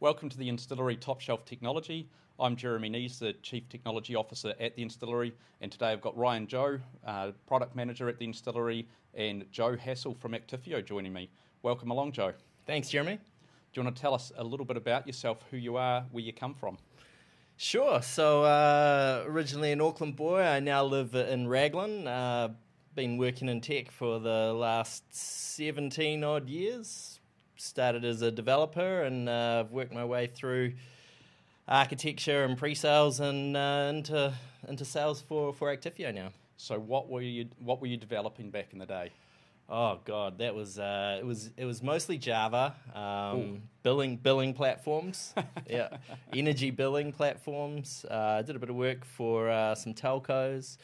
Welcome to the Instillery Top Shelf Technology. I'm Jeremy Nees, the Chief Technology Officer at the Instillery, and today I've got Ryan Joe, uh, Product Manager at the Instillery, and Joe Hassell from Actifio joining me. Welcome along, Joe. Thanks, Jeremy. Do you want to tell us a little bit about yourself, who you are, where you come from? Sure. So, uh, originally an Auckland boy, I now live in Raglan. Uh, been working in tech for the last 17 odd years. Started as a developer and uh, I've worked my way through architecture and pre-sales and uh, into into sales for, for Actifio now. So, what were you what were you developing back in the day? Oh god, that was uh, it was it was mostly Java, um, billing billing platforms, yeah, energy billing platforms. Uh, I did a bit of work for uh, some telcos,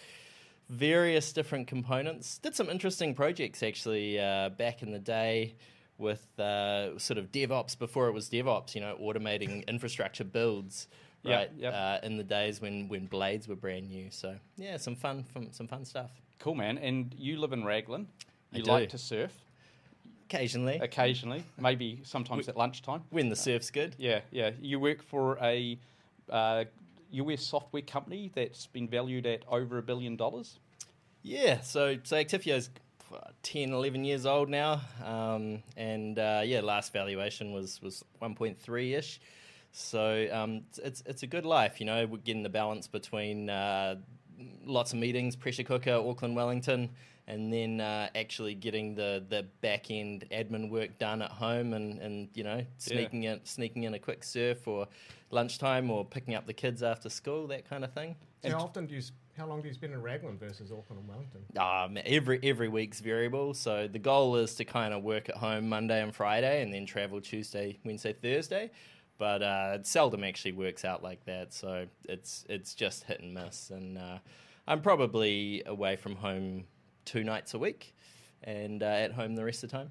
various different components. Did some interesting projects actually uh, back in the day with uh, sort of DevOps before it was DevOps. You know, automating infrastructure builds. Right, Yep, yep. Uh, in the days when, when blades were brand new. So yeah, some fun, fun some fun stuff. Cool, man. And you live in Raglan. I You do. like to surf Occasionally, occasionally, maybe sometimes at lunchtime. when the surf's good. Yeah, yeah. You work for a uh, US software company that's been valued at over a billion dollars. Yeah, so so Actifio's 10, 11 years old now, um, and uh, yeah, last valuation was was one point three ish. So um, it's- it's it's a good life, you know. We're getting the balance between uh, lots of meetings, pressure cooker, Auckland, Wellington, and then uh, actually getting the, the back end admin work done at home, and, and you know sneaking in sneaking in a quick surf or lunchtime or picking up the kids after school, that kind of thing. How often do you? How long do you spend in Raglan versus Auckland and Wellington? Um, every every week's variable. So the goal is to kind of work at home Monday and Friday, and then travel Tuesday, Wednesday, Thursday. But uh, it seldom actually works out like that. So it's it's just hit and miss. And uh, I'm probably away from home two nights a week, and uh, at home the rest of the time.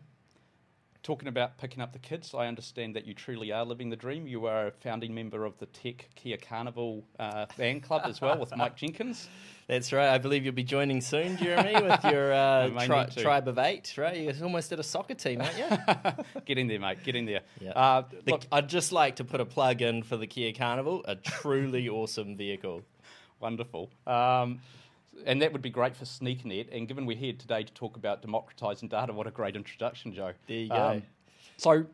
Talking about picking up the kids, I understand that you truly are living the dream. You are a founding member of the Tech Kia Carnival uh, fan club as well with Mike Jenkins. That's right. I believe you'll be joining soon, Jeremy, with your uh, tri- tribe of eight. Right? You're almost at a soccer team, aren't you? get in there, mate. Get in there. Yeah. Uh, The- look, I'd just like to put a plug in for the Kia Carnival, a truly awesome vehicle. Wonderful. Um, and that would be great for SneakerNet. And given we're here today to talk about democratizing data, what a great introduction, Joe. Um, There you go. so,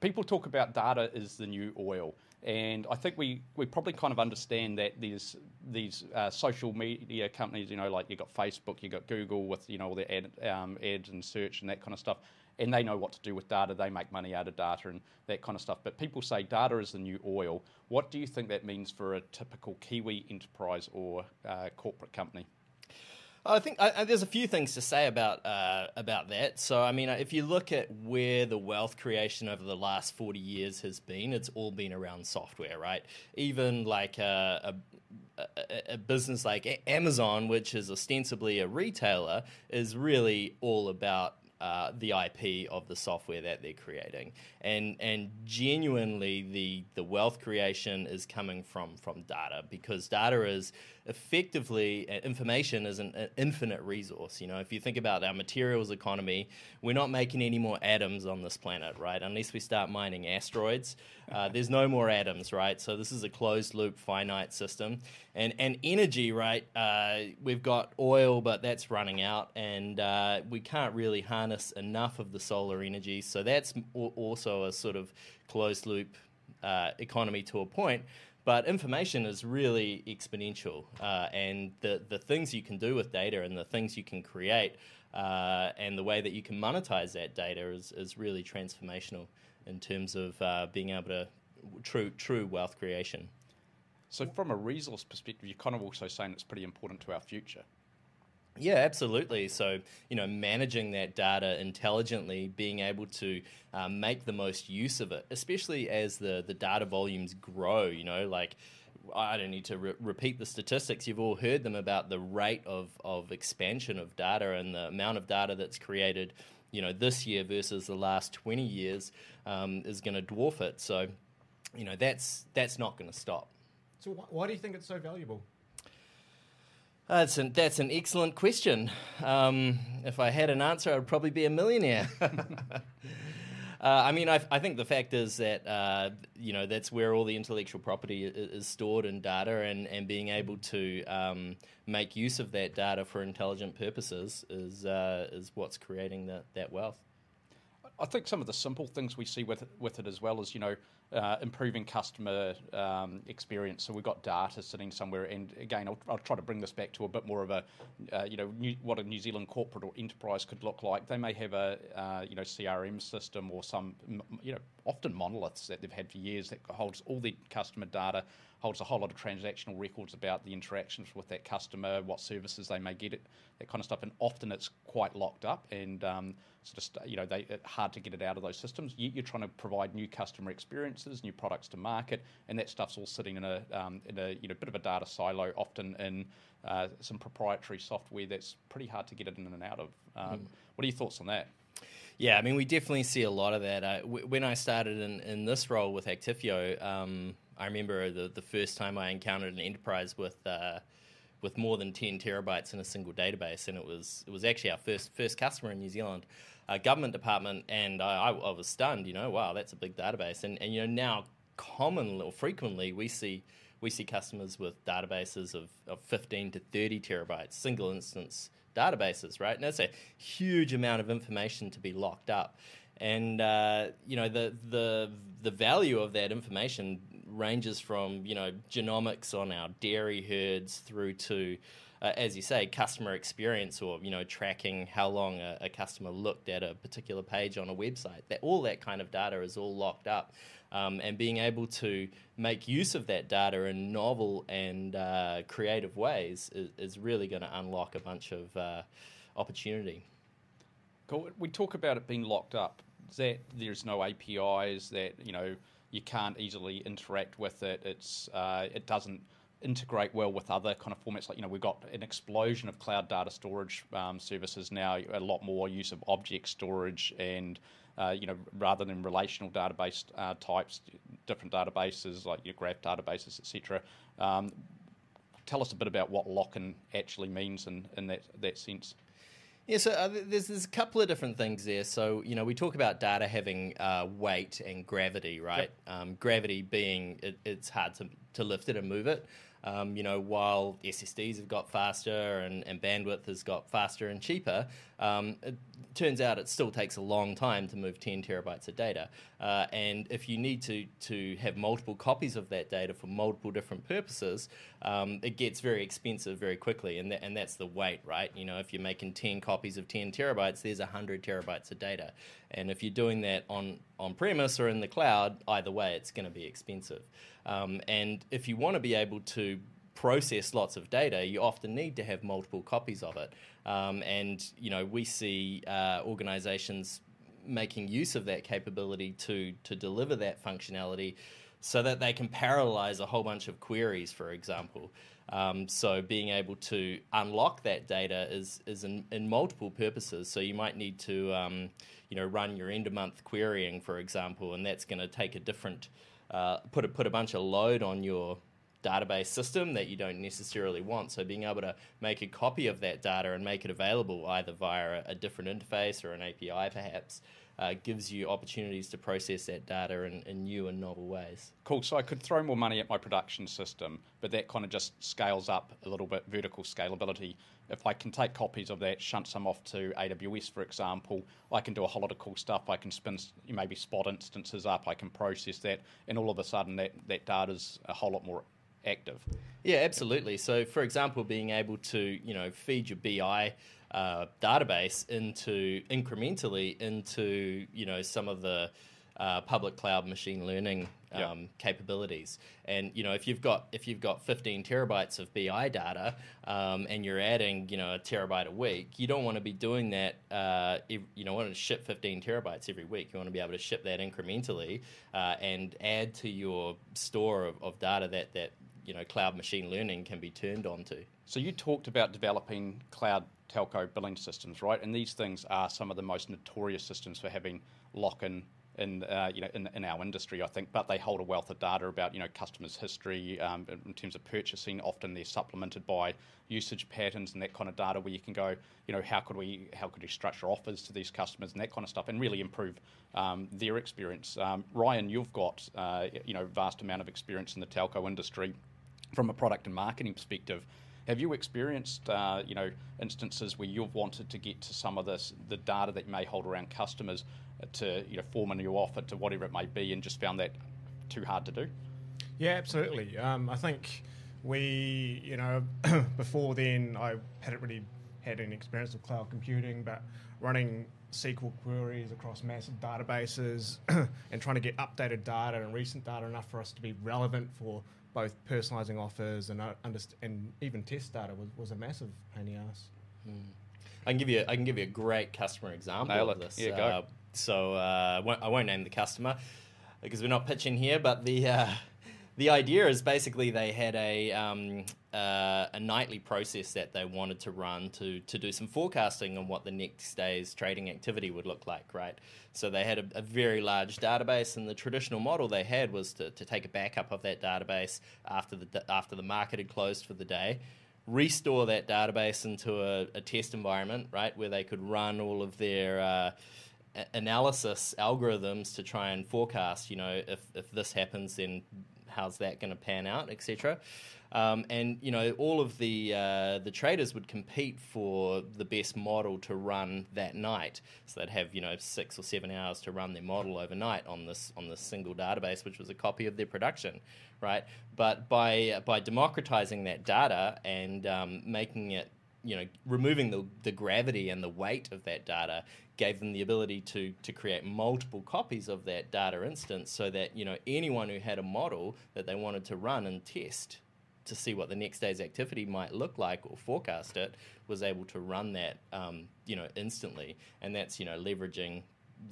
people talk about data is the new oil. And I think we, we probably kind of understand that there's these uh, social media companies, you know, like you've got Facebook, you've got Google with, you know, all their ad, um, ads and search and that kind of stuff. And they know what to do with data. They make money out of data and that kind of stuff. But people say data is the new oil. What do you think that means for a typical Kiwi enterprise or uh, corporate company? I think I, there's a few things to say about uh, about that. So, I mean, if you look at where the wealth creation over the last 40 years has been, it's all been around software, right? Even like a, a, business like Amazon, which is ostensibly a retailer, is really all about uh, the IP of the software that they're creating, and and genuinely the the wealth creation is coming from from data because data is effectively uh, information is an, an infinite resource. You know, if you think about our materials economy, we're not making any more atoms on this planet, right? Unless we start mining asteroids, uh, there's no more atoms, right? So this is a closed loop, finite system, and and energy, right? Uh, we've got oil, but that's running out, and uh, we can't really harness enough of the solar energy. So that's also a sort of closed loop uh, economy to a point. But information is really exponential, uh, and the the things you can do with data and the things you can create, uh, and the way that you can monetize that data is is really transformational in terms of uh, being able to true true wealth creation. So, from a resource perspective, you're kind of also saying it's pretty important to our future. Yeah, absolutely. So, you know, managing that data intelligently, being able to um, make the most use of it, especially as the, the data volumes grow, you know, like I don't need to re- repeat the statistics. You've all heard them about the rate of, of expansion of data and the amount of data that's created, you know, this year versus the last 20 years um, is going to dwarf it. So, you know, that's, that's not going to stop. So wh- why do you think it's so valuable? That's an, that's an excellent question. Um, if I had an answer, I'd probably be a millionaire. Uh, I mean, I, I, think the fact is that uh, you know that's where all the intellectual property is, stored in data, and, and being able to um, make use of that data for intelligent purposes is uh, is what's creating that that wealth. I think some of the simple things we see with it, with it as well is you know improving customer um, experience. So we've got data sitting somewhere, and again, I'll, try to bring this back to a bit more of a, uh, you know, what a New Zealand corporate or enterprise could look like. They may have a, uh, you know, CRM system or some, you know, often monoliths that they've had for years that holds all the customer data, holds a whole lot of transactional records about the interactions with that customer, what services they may get, it, that kind of stuff, and often it's quite locked up and um, sort of, you know, they hard to get it out of those systems. You, are trying to provide new customer experiences, new products to market, and that stuff's all sitting in a um, in a you know bit of a data silo, often in uh, some proprietary software that's pretty hard to get it in and out of. Um, mm. What are your thoughts on that? Yeah, I mean, we definitely see a lot of that. Uh, w- when I started in, in this role with Actifio, um, I remember the, the first time I encountered an enterprise with uh, with more than 10 terabytes in a single database, and it was it was actually our first first customer in New Zealand, a government department, and I, I, was stunned. You know, wow, that's a big database, and and you know now commonly or frequently we see we see customers with databases of, of 15 to 30 terabytes, single instance databases, right? And that's a huge amount of information to be locked up. And uh, you know the the the value of that information ranges from you know genomics on our dairy herds through to uh, as you say, customer experience or you know tracking how long a, a, customer looked at a particular page on a website. That all that kind of data is all locked up, um, and being able to make use of that data in novel and uh, creative ways is, is really going to unlock a bunch of uh, opportunity. Cool. We talk about it being locked up. That there's no APIs. That you know you can't easily interact with it. It's uh, it doesn't integrate well with other kind of formats. Like you know, we've got an explosion of cloud data storage um, services now. A lot more use of object storage and uh, you know, rather than relational database uh, types, different databases like your graph databases, etc. Um, tell us a bit about what lock-in actually means in, in that, that sense. Yeah, so uh, there's, there's a couple of different things there. So, you know, we talk about data having uh, weight and gravity, right? Yep. Um, gravity being it, it's hard to, to lift it and move it. Um, you know, while SSDs have got faster and, and bandwidth has got faster and cheaper, um, it turns out it still takes a long time to move 10 terabytes of data. Uh, and if you need to, to have multiple copies of that data for multiple different purposes, um, it gets very expensive very quickly. And, and that's the weight, right? You know, if you're making 10 copies of 10 terabytes, there's 100 terabytes of data. And if you're doing that on, on premise or in the cloud, either way, it's going to be expensive. Um, and if you want to be able to process lots of data, you often need to have multiple copies of it. Um, and you know, we see uh, organizations making use of that capability to to deliver that functionality so that they can parallelize a whole bunch of queries, for example. Um, so being able to unlock that data is is in, in multiple purposes. So you might need to um, you know run your end of month querying, for example, and that's going to take a different uh, put a, put a bunch of load on your database system that you don't necessarily want. So being able to make a copy of that data and make it available either via a, different interface or an API perhaps uh, gives you opportunities to process that data in, in, new and novel ways. Cool. So I could throw more money at my production system, but that kind of just scales up a little bit vertical scalability. If I can take copies of that, shunt some off to AWS, for example, I can do a whole lot of cool stuff. I can spin maybe spot instances up, I can process that, and all of a sudden that, that data is a whole lot more active. Yeah, absolutely. So, for example, being able to you know feed your BI uh, database into incrementally into you know some of the uh, public cloud machine learning um, capabilities. And you know, if you've got if you've got 15 terabytes of BI data um, and you're adding you know a terabyte a week, you don't want to be doing that. Uh, if, you don't want to ship 15 terabytes every week. You want to be able to ship that incrementally uh, and add to your store of, of data that that you know cloud machine learning can be turned on to. So you talked about developing cloud telco billing systems, right? And these things are some of the most notorious systems for having lock-in in uh, you know in, in our industry, I think. But they hold a wealth of data about you know customers' history um, in terms of purchasing. Often they're supplemented by usage patterns and that kind of data, where you can go, you know, how could we how could we structure offers to these customers and that kind of stuff, and really improve um, their experience. Um, Ryan, you've got uh, you know vast amount of experience in the telco industry from a product and marketing perspective. Have you experienced, uh, you know, instances where you've wanted to get to some of this, the data that you may hold around customers, to you know form a new offer to whatever it may be, and just found that too hard to do? Yeah, absolutely. Um, I think we, you know, before then I hadn't really had any experience with cloud computing, but running SQL queries across massive databases and trying to get updated data and recent data enough for us to be relevant for both personalizing offers and uh, underst- and even test data was, was a massive pain in the ass. I can give you I can give you a great customer example Nail of it. this. Yeah, go. Uh, so uh, I won't- I won't name the customer because we're not pitching here, but the uh, the idea is basically they had a um, uh, a nightly process that they wanted to run to to do some forecasting on what the next day's trading activity would look like, right? So they had a, a very large database, and the traditional model they had was to, to take a backup of that database after the after the market had closed for the day, restore that database into a, a test environment, right, where they could run all of their uh, analysis algorithms to try and forecast, you know, if, if this happens, then how's that going to pan out, etc. Um, and you know, all of the uh, the traders would compete for the best model to run that night. So they'd have you know six or seven hours to run their model overnight on this on this single database, which was a copy of their production, right? But by by democratizing that data and um, making it you know, removing the, the gravity and the weight of that data gave them the ability to to create multiple copies of that data instance so that, you know, anyone who had a model that they wanted to run and test to see what the next day's activity might look like or forecast it was able to run that, um, you know, instantly. And that's, you know, leveraging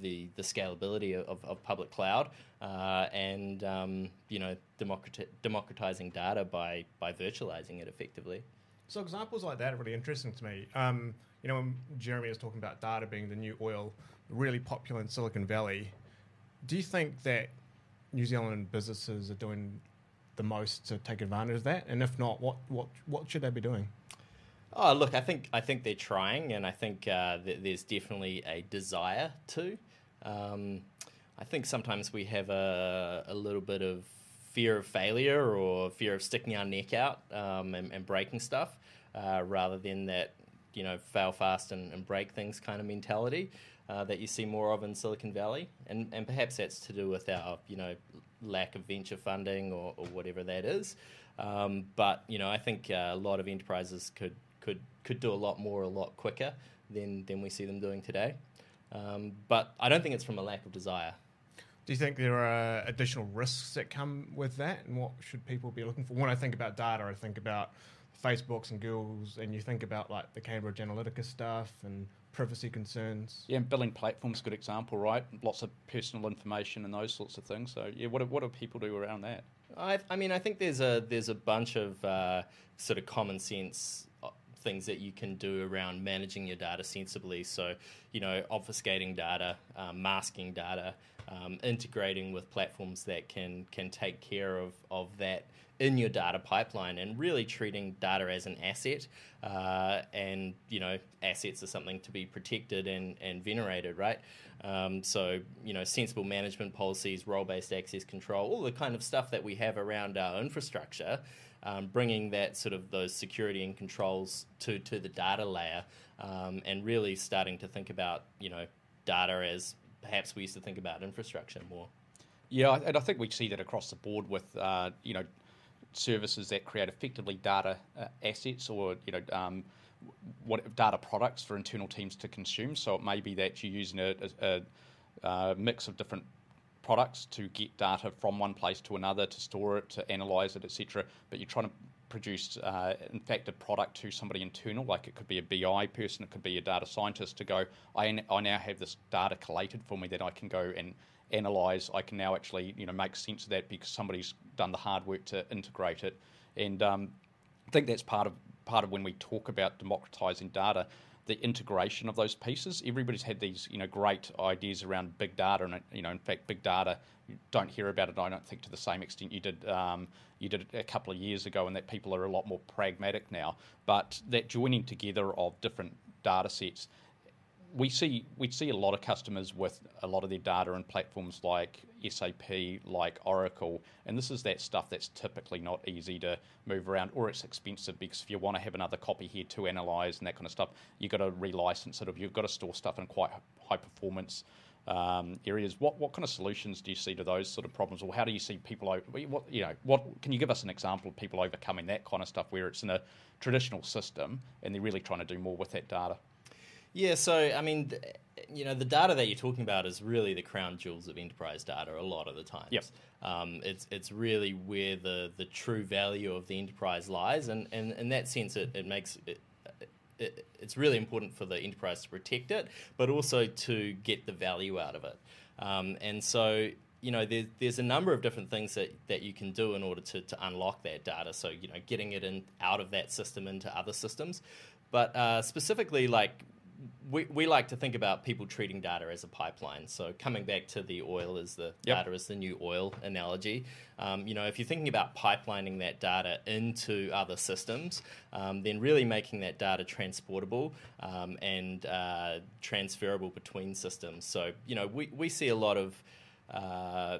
the, the scalability of, of public cloud uh, and, um, you know, democrati- democratizing data by, by virtualizing it effectively. So examples like that are really interesting to me. Um, you know, when Jeremy was talking about data being the new oil, really popular in Silicon Valley, do you think that New Zealand businesses are doing the most to take advantage of that? And if not, what what what should they be doing? Oh, look, I think I think they're trying, and I think uh, th- there's definitely a desire to. Um, I think sometimes we have a, a little bit of fear of failure or fear of sticking our neck out um, and, and breaking stuff, uh, rather than that you know fail fast and, and break things kind of mentality uh, that you see more of in Silicon Valley, and and perhaps that's to do with our you know lack of venture funding or, or whatever that is. Um, but you know, I think uh, a lot of enterprises could could could do a lot more, a lot quicker than than we see them doing today. Um, but I don't think it's from a lack of desire. Do you think there are additional risks that come with that, and what should people be looking for? When I think about data, I think about Facebooks and Googles, and you think about like the Cambridge Analytica stuff and privacy concerns. Yeah, and billing platforms, good example, right? Lots of personal information and those sorts of things. So, yeah, what do, what do people do around that? I, I mean, I think there's a there's a bunch of uh, sort of common sense uh, things that you can do around managing your data sensibly. So, you know, obfuscating data, um, masking data, um, integrating with platforms that can can take care of of that in your data pipeline, and really treating data as an asset. Uh, and you know, assets are something to be protected and and venerated, right? Um, so, you know, sensible management policies, role based access control, all the kind of stuff that we have around our infrastructure, um, bringing that sort of those security and controls to, to the data layer um, and really starting to think about, you know, data as perhaps we used to think about infrastructure more. Yeah, and I think we see that across the board with, uh, you know, services that create effectively data uh, assets or, you know, um, what data products for internal teams to consume. So it may be that you're using a, a, a mix of different products to get data from one place to another, to store it, to analyze it, etc. But you're trying to produce, uh, in fact, a product to somebody internal, like it could be a BI person, it could be a data scientist, to go, I, I now have this data collated for me that I can go and analyze. I can now actually, you know, make sense of that because somebody's done the hard work to integrate it. And um, I think that's part of part of when we talk about democratizing data. The integration of those pieces. Everybody's had these, you know, great ideas around big data, and you know, in fact, big data you don't hear about it. I don't think to the same extent you did. Um, you did a couple of years ago, and that people are a lot more pragmatic now. But that joining together of different data sets we see we see a lot of customers with a lot of their data in platforms like SAP, like Oracle, and this is that stuff that's typically not easy to move around, or it's expensive because if you want to have another copy here to analyze and that kind of stuff, you've got to relicense it, or you've got to store stuff in quite high performance um, areas. What what kind of solutions do you see to those sort of problems, or how do you see people? What you know, what can you give us an example of people overcoming that kind of stuff where it's in a traditional system and they're really trying to do more with that data? Yeah, so I mean, you know, the data that you're talking about is really the crown jewels of enterprise data a lot of the times. Yep. Um, it's it's really where the, the true value of the enterprise lies, and, and in that sense, it, it makes it, it, it's really important for the enterprise to protect it, but also to get the value out of it. Um, and so, you know, there's, there's a number of different things that, that you can do in order to, to unlock that data. So, you know, getting it in out of that system into other systems. But uh, specifically, like we, we like to think about people treating data as a pipeline. So coming back to the oil is the yep. data is the new oil analogy. Um, you know, if you're thinking about pipelining that data into other systems, um, then really making that data transportable um, and uh, transferable between systems. So you know, we we see a lot of uh,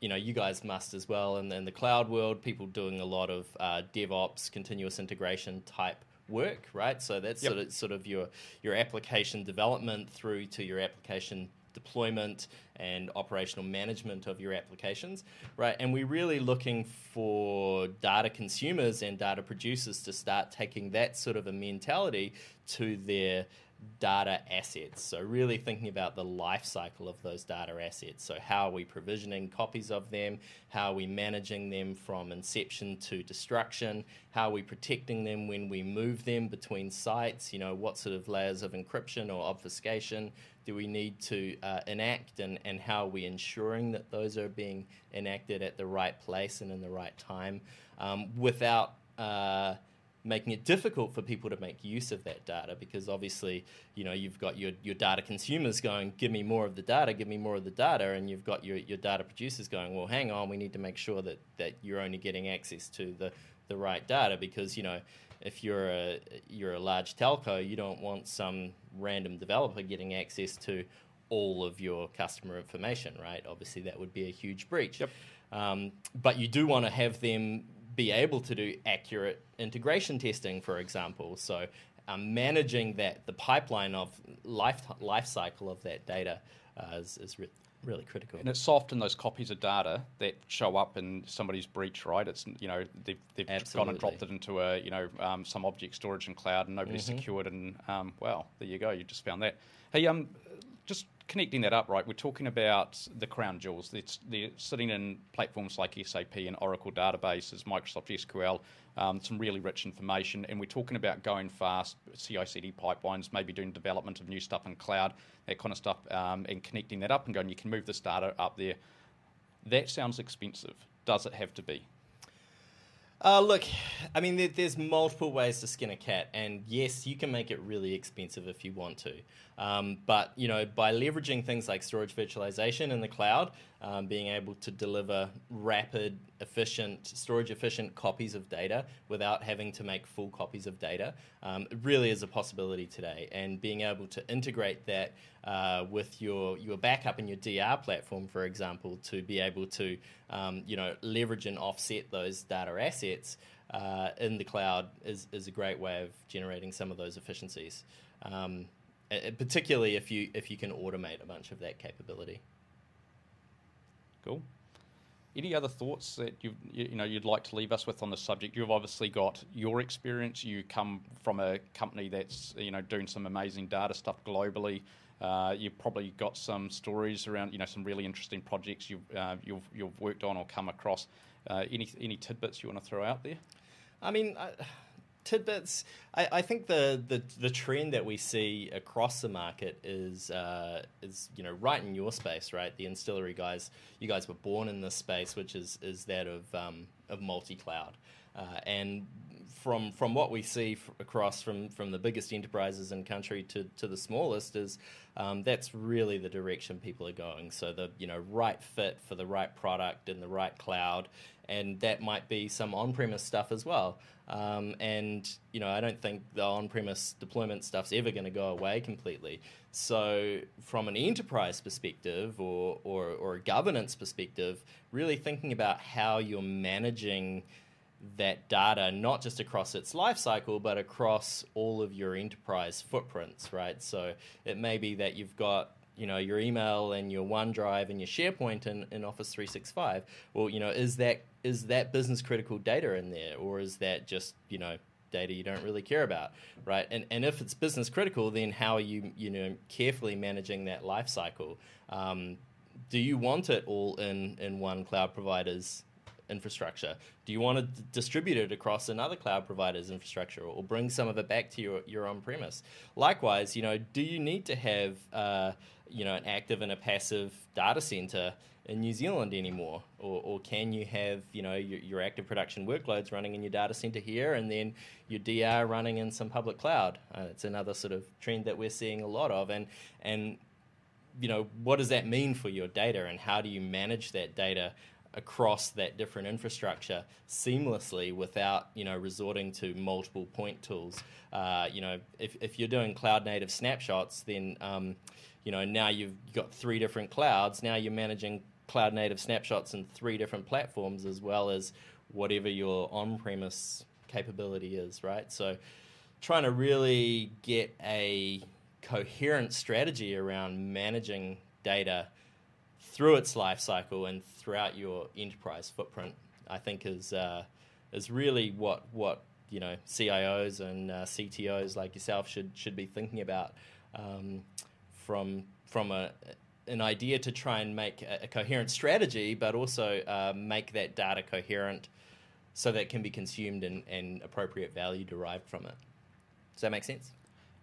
you know, you guys must as well, and in the cloud world, people doing a lot of uh, DevOps, continuous integration type work, right? So that's yep. sort of sort of your your application development through to your application deployment and operational management of your applications, right? And we're really looking for data consumers and data producers to start taking that sort of a mentality to their data assets. So, really thinking about the life cycle of those data assets. So, how are we provisioning copies of them? How are we managing them from inception to destruction? How are we protecting them when we move them between sites? You know, what sort of layers of encryption or obfuscation do we need to uh, enact? And, and how are we ensuring that those are being enacted at the right place and in the right time um, without uh, making it difficult for people to make use of that data because obviously you know you've got your, your data consumers going give me more of the data give me more of the data and you've got your, your data producers going well hang on we need to make sure that, that you're only getting access to the, the right data because you know if you're a you're a large telco you don't want some random developer getting access to all of your customer information right obviously that would be a huge breach yep. um, but you do want to have them be able to do accurate integration testing, for example. So um, managing that the pipeline of life life cycle of that data uh, is, is re- really critical. And it's often those copies of data that show up in somebody's breach, right? It's you know they've, they've gone and dropped it into a you know um, some object storage in cloud, and nobody's mm-hmm. secured. And um, well, there you go. You just found that. Hey, um, connecting that up, right? We're talking about the crown jewels. It's, they're sitting in platforms like SAP and Oracle databases, Microsoft SQL, um, some really rich information. And we're talking about going fast, CI/CD pipelines, maybe doing development of new stuff in cloud, that kind of stuff, um, and connecting that up and going, you can move this data up there. That sounds expensive. Does it have to be? Uh, look, I mean, there, there's multiple ways to skin a cat, and yes, you can make it really expensive if you want to. Um, but you know, by leveraging things like storage virtualization in the cloud, um, being able to deliver rapid, efficient, storage efficient copies of data without having to make full copies of data, um, really is a possibility today. And being able to integrate that uh, with your your backup and your DR platform, for example, to be able to um, you know leverage and offset those data assets. Uh, in the cloud is, is a great way of generating some of those efficiencies. Um, particularly if you if you can automate a bunch of that capability. Cool. Any other thoughts that you you know you'd like to leave us with on the subject? You've obviously got your experience. You come from a company that's you know doing some amazing data stuff globally. Uh, you've probably got some stories around you know some really interesting projects you've uh, you've, you've worked on or come across. Uh, any any tidbits you want to throw out there? I mean. I tidbits. I, I think the, the the trend that we see across the market is uh, is you know right in your space, right? The Instillery guys, you guys were born in this space, which is is that of um, of multi cloud. Uh, and from from what we see across from from the biggest enterprises in country to to the smallest is um, that's really the direction people are going. So the you know right fit for the right product in the right cloud, and that might be some on-premise stuff as well. Um, and you know I don't think the on-premise deployment stuff's ever going to go away completely. So from an enterprise perspective or, or or a governance perspective, really thinking about how you're managing that data not just across its life cycle but across all of your enterprise footprints right? So it may be that you've got you know your email and your OneDrive and your SharePoint in, in Office 365 well you know is that is that business critical data in there or is that just you know data you don't really care about right? And and if it's business critical then how are you you know carefully managing that life cycle? Um, do you want it all in in one cloud provider's infrastructure? Do you want to d- distribute it across another cloud provider's infrastructure or bring some of it back to your, your on premise? Likewise, you know, do you need to have uh, you know an active and a passive data center in New Zealand anymore, or, or can you have you know your, your active production workloads running in your data center here and then your DR running in some public cloud? Uh, it's another sort of trend that we're seeing a lot of, and and you know what does that mean for your data and how do you manage that data across that different infrastructure seamlessly without you know resorting to multiple point tools. Uh, you know, if, if you're doing cloud native snapshots, then um, you know now you've got three different clouds. Now you're managing cloud native snapshots in three different platforms as well as whatever your on-premise capability is, right? So trying to really get a coherent strategy around managing data through its life cycle and throughout your enterprise footprint, I think is uh, is really what what you know CIOs and uh, CTOs like yourself should should be thinking about um, from from a an idea to try and make a, a coherent strategy, but also uh, make that data coherent so that it can be consumed and, and appropriate value derived from it. Does that make sense?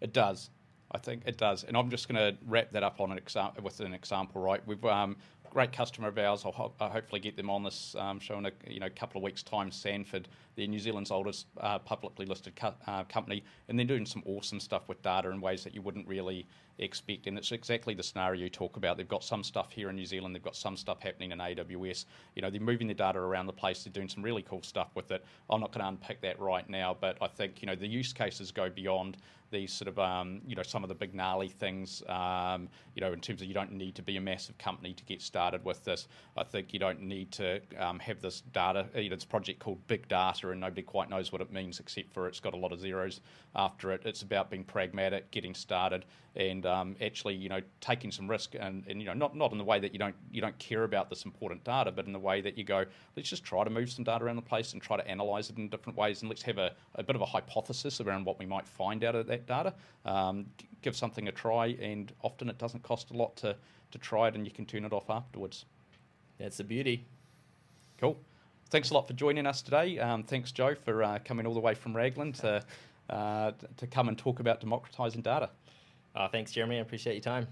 It does. I think it does, and I'm just going to wrap that up on an exa- with an example. Right, we've um, great customer of ours. I'll, ho- I'll hopefully get them on this um, show in a you know couple of weeks' time. Sanford, they're New Zealand's oldest uh, publicly listed co- uh, company, and they're doing some awesome stuff with data in ways that you wouldn't really expect. And it's exactly the scenario you talk about. They've got some stuff here in New Zealand. They've got some stuff happening in AWS. You know, they're moving their data around the place. They're doing some really cool stuff with it. I'm not going to unpick that right now, but I think you know the use cases go beyond these sort of um, you know some of the big gnarly things um, you know in terms of you don't need to be a massive company to get started with this I think you don't need to um, have this data you know, it's a project called big data and nobody quite knows what it means except for it's got a lot of zeros after it it's about being pragmatic getting started and um, actually you know taking some risk and, and you know not, not in the way that you don't you don't care about this important data but in the way that you go let's just try to move some data around the place and try to analyze it in different ways and let's have a, a bit of a hypothesis around what we might find out of that data. Um, give something a try, and often it doesn't cost a lot to, to try it, and you can turn it off afterwards. That's the beauty. Cool. Thanks a lot for joining us today. Um, thanks, Joe, for uh, coming all the way from Raglan to, uh, to come and talk about democratizing data. Uh, thanks, Jeremy. I appreciate your time.